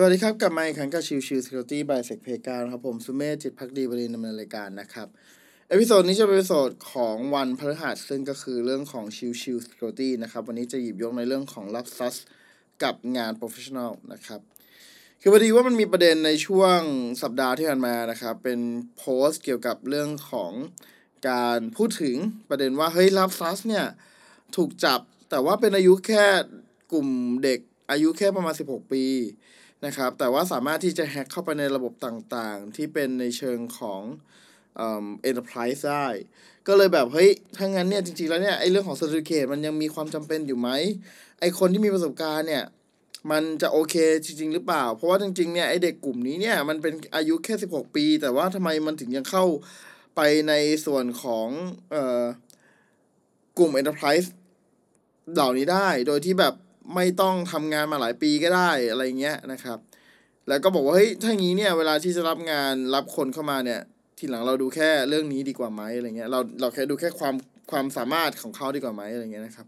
สวัสดีครับ กลับมาอีกครั้งกับชิวชิว Security by s e c p a กาครับผมสุเมธจิตภักดีบดินทร์ดำเนินรายการนะครับ episode นี้จะเป็น episode ของวันพฤหัสซึ่งก็คือเรื่องของชิวชิว Security นะครับ วันนี้จะหยิบยกในเรื่องของ Lapsus กับงาน Professional นะครับ คือพอดีว่ามันมีประเด็นในช่วงสัปดาห์ที่ผ่านมานะครับ เป็นโพสต์เกี่ยวกับเรื่องของการพูดถึงประเด็นว่าเฮ้ย Lapsus เนี่ยถูกจับแต่ว่าเป็นอายุแค่กลุ่มเด็กอายุแค่ประมาณ 16 ปี นะครับแต่ว่าสามารถที่จะแฮ็กเข้าไปในระบบต่างๆ ที่เป็นในเชิงของเอ่อ enterprise ได้ ก็เลยแบบ เฮ้ย ถ้างั้นเนี่ย จริง ๆ แล้วเนี่ย ไอ้เรื่องของ certificate มันยังมีความจำเป็นอยู่ไหม ไอ้คนที่มีประสบการณ์เนี่ย มันจะโอเคจริง ๆ หรือเปล่า เพราะว่าจริง ๆ เนี่ย ไอ้เด็กกลุ่มนี้เนี่ย มันเป็นอายุแค่ 16 ปี แต่ว่าทำไมมันถึงยังเข้าไปในส่วนของเอ่อกลุ่ม enterprise เหล่านี้ได้ โดยที่แบบ ไม่ต้องทำงานมาหลายปีก็ได้อะไรเงี้ยนะครับ แล้วก็บอกว่าเฮ้ยถ้างี้เนี่ยเวลาที่จะรับงานรับคนเข้ามาเนี่ย ทีหลังเราดูแค่เรื่องนี้ดีกว่าไหมอะไรเงี้ยเราเราแค่ดูแค่ความความสามารถของเขาดีกว่าไหมอะไรเงี้ยนะครับ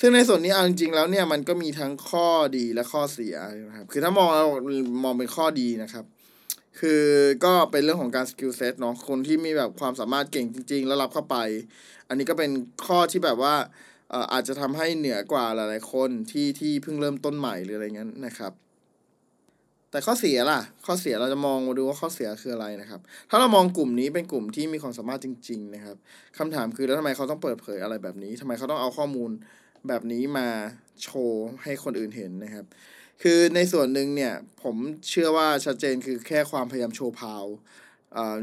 ซึ่งในส่วนนี้เอาจริงๆแล้วเนี่ยมันก็มีทั้งข้อดีและข้อเสียนะครับ คือถ้ามองเรามองเป็นข้อดีนะครับ คือก็เป็นเรื่องของการ skill set เนาะคนที่มีแบบความสามารถเก่งจริง ๆ แล้วรับเข้าไป อันนี้ก็เป็นข้อที่แบบว่า อ่ออาจจะทำให้เหนือกว่าหลายๆคนที่ที่เพิ่งเริ่มต้นใหม่หรืออะไรเงี้ยนะครับแต่ข้อเสียล่ะ ข้อเสียเราจะมองมาดูว่าข้อเสียคืออะไรนะครับ ถ้าเรามองกลุ่มนี้เป็นกลุ่มที่มีความสามารถจริง ๆ นะครับคำถามคือแล้วทำไมเขาต้องเปิดเผยอะไรแบบนี้ทำไมเขาต้องเอาข้อมูลแบบนี้มาโชว์ให้คนอื่นเห็นนะครับ คือในส่วนหนึ่งเนี่ยผมเชื่อว่าชัดเจนคือแค่ความพยายามโชว์พาว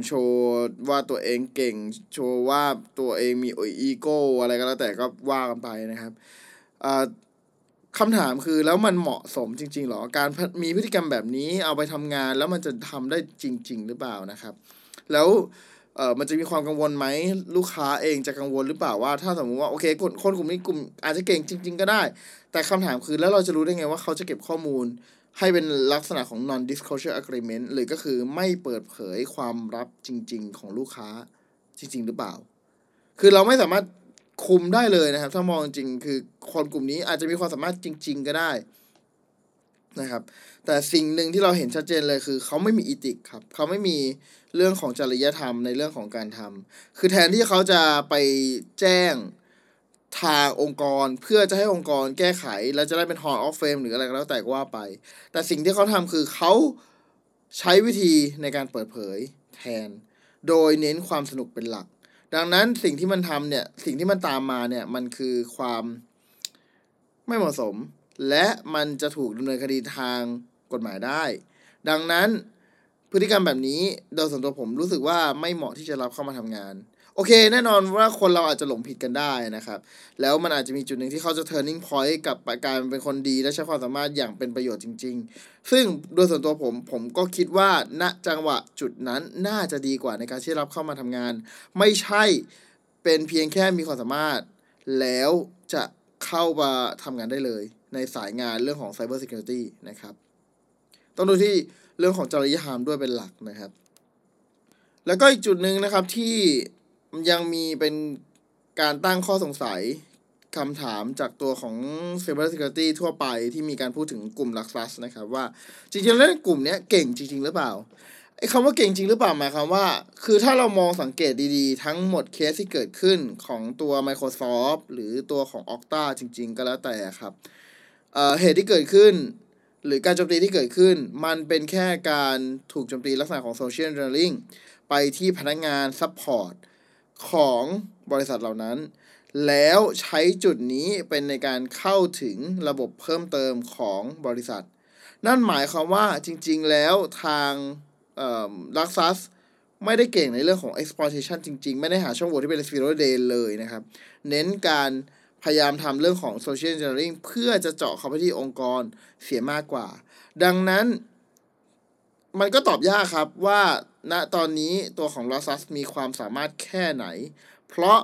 โชว์ว่าตัวเองเก่ง โชว์ว่าตัวเองมีอีโก้อะไรก็แล้วแต่ก็ว่ากันไปนะครับคำถามคือแล้วมันเหมาะสมจริง ๆหรอ การมีพฤติกรรมแบบนี้เอาไปทำงานแล้วมันจะทำได้จริง ๆ หรือเปล่านะครับ แล้ว เออมันจะมีความกังวลไหมลูกค้าเองจะกังวลหรือเปล่าว่า ถ้าสมมติว่าโอเคคนคนกลุ่มนี้กลุ่มอาจจะเก่งจริง ๆ ก็ได้ แต่คำถามคือแล้วเราจะรู้ได้ไงว่าเขาจะเก็บข้อมูล ให้เป็นลักษณะของ non disclosure agreement หรือก็คือไม่เปิดเผยความลับจริง ๆ ของลูกค้าจริง ๆ หรือเปล่า คือเราไม่สามารถคุมได้เลยนะครับ ถ้ามองจริงคือคนกลุ่มนี้อาจจะมีความสามารถจริง ๆ ก็ได้ นะครับ แต่สิ่งหนึ่งที่เราเห็นชัดเจนเลยคือ เขาไม่มีอีติกครับ เขาไม่มีเรื่องของจริยธรรมในเรื่องของการทำคือแทนที่เขาจะไปแจ้งทางองค์กรเพื่อจะให้องค์กรแก้ไข แล้วจะได้เป็น Hall of Fame หรืออะไรก็แล้วแต่ก็ว่าไป แต่สิ่งที่เขาทำคือเขาใช้วิธีในการเปิดเผยแทน โดยเน้นความสนุกเป็นหลัก ดังนั้นสิ่งที่มันทำเนี่ย สิ่งที่มันตามมาเนี่ย มันคือความไม่เหมาะสม และมันจะถูกดำเนินคดีทางกฎหมายได้ ดังนั้นพฤติกรรมแบบนี้โดยส่วนตัวผมรู้สึกว่าไม่เหมาะที่จะรับเข้ามาทำงาน โอเค แน่นอนว่าคนเราอาจจะหลงผิดกันได้นะครับ แล้วมันอาจจะมีจุดหนึ่งที่เขาจะ turning point กับการเป็นคนดีและใช้ความสามารถอย่างเป็นประโยชน์จริง ๆ ซึ่งโดยส่วนตัวผมผมก็คิดว่าณจังหวะจุดนั้นน่าจะดีกว่าในการที่รับเข้ามาทำงาน ไม่ใช่เป็นเพียงแค่มีความสามารถ แล้วจะเข้ามาทำงานได้เลย ในสายงานเรื่องของ Cyber Security นะครับ ต้องดูที่เรื่องของจริยธรรมด้วยเป็นหลักนะครับ แล้วก็อีกจุดหนึ่งนะครับที่ยังมีเป็นการตั้งข้อสงสัยคำถามจากตัวของ Cyber Security ทั่วไปที่มีการพูดถึงกลุ่มลักซัสนะครับ ว่าจริงๆแล้วกลุ่มนี้เก่งจริง ๆ หรือเปล่าไอ้คำว่าเก่งจริงหรือเปล่าหมายความว่า คือถ้าเรามองสังเกตดีๆ ทั้งหมดเคสที่เกิดขึ้นของตัว Microsoft หรือตัวของ Okta จริง ๆ ก็แล้วแต่ครับ เหตุที่เกิดขึ้น หรือการโจมตีที่เกิดขึ้น มันเป็นแค่การถูกโจมตีลักษณะของ Social Engineering ไปที่พนักงาน Support ของบริษัทเหล่านั้น แล้วใช้จุดนี้เป็นในการเข้าถึงระบบเพิ่มเติมของบริษัท นั่นหมายความว่าจริง ๆ แล้วทางลักซัสไม่ได้เก่งในเรื่องของ exploitation จริง ๆ ไม่ได้หาช่องโหว่ที่เป็น zero day เลยนะครับ เน้นการ พยายามทำเรื่องของ social engineering เพื่อจะเจาะเข้าไปที่องค์กรเสียมากกว่า ดังนั้น มันก็ตอบยากครับว่าณตอนนี้ตัวของ l o s s u s มีความสามารถแค่ไหน เพราะ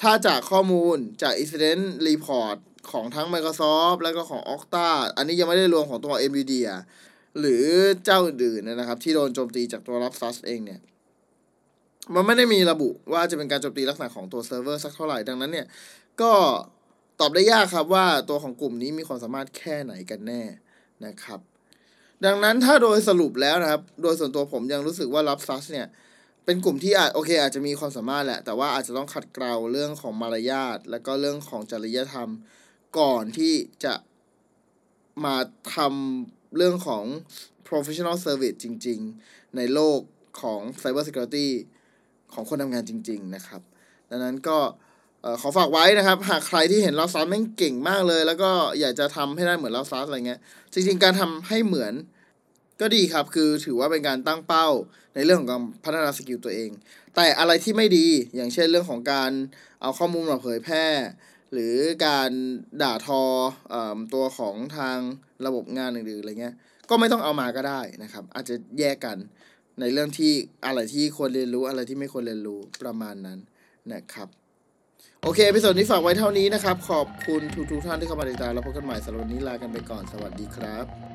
ถ้าจากข้อมูลจาก Incident Report ของทั้ง Microsoft แล้วก็ของ Okta อันนี้ยังไม่ได้รวมของตัว NVIDIA หรือเจ้าอื่นๆนะครับ ที่โดนโจมตีจากตัว l o s s u s เองเนี่ยมันไม่ได้มีระบุว่าจะเป็นการโจมตีลักษณะของตัวเซิร์ฟเวอร์สักเท่าไหร่ ดังนั้นเนี่ย ก็ตอบได้ยากครับว่าตัวของกลุ่มนี้มีความสามารถแค่ไหนกันแน่นะครับ ดังนั้นถ้าโดยสรุปแล้วนะครับ โดยส่วนตัวผมยังรู้สึกว่า Lapsus เนี่ย เป็นกลุ่มที่อาจโอเค อาจจะมีความสามารถแหละ แต่ว่าอาจจะต้องขัดเกลาเรื่องของมารยาท และก็เรื่องของจริยธรรมก่อนที่จะมาทำเรื่องของ professional service จริง ๆ ในโลกของ cyber security ของคนทำงานจริง ๆ นะครับ ดังนั้นก็ ขอฝากไว้นะครับ หากใครที่เห็น Lapsus แม่งเก่งมากเลย แล้วก็อยากจะทำให้ได้เหมือน Lapsus อะไรเงี้ย จริง ๆ การทำให้เหมือนก็ดีครับ คือถือว่าเป็นการตั้งเป้าในเรื่องของการพัฒนา skill ตัวเอง แต่อะไรที่ไม่ดีอย่างเช่นเรื่องของการเอาข้อมูลมาเผยแพร่ หรือการด่าทออตัวของทางระบบงานอื่นๆอะไรเงี้ย ก็ไม่ต้องเอามาก็ได้นะครับ อาจจะแยกกันในเรื่องที่อะไรที่ควรเรียนรู้อะไรที่ไม่ควรเรียนรู้ประมาณนั้นนะครับ โอเคพิโซดนี้ฝากไว้เท่านี้นะครับ ขอบคุณทุกทุกท่านที่เข้ามาติดตามแล้วพบกันใหม่สัปดาห์นี้ลากันไปก่อนสวัสดีครับ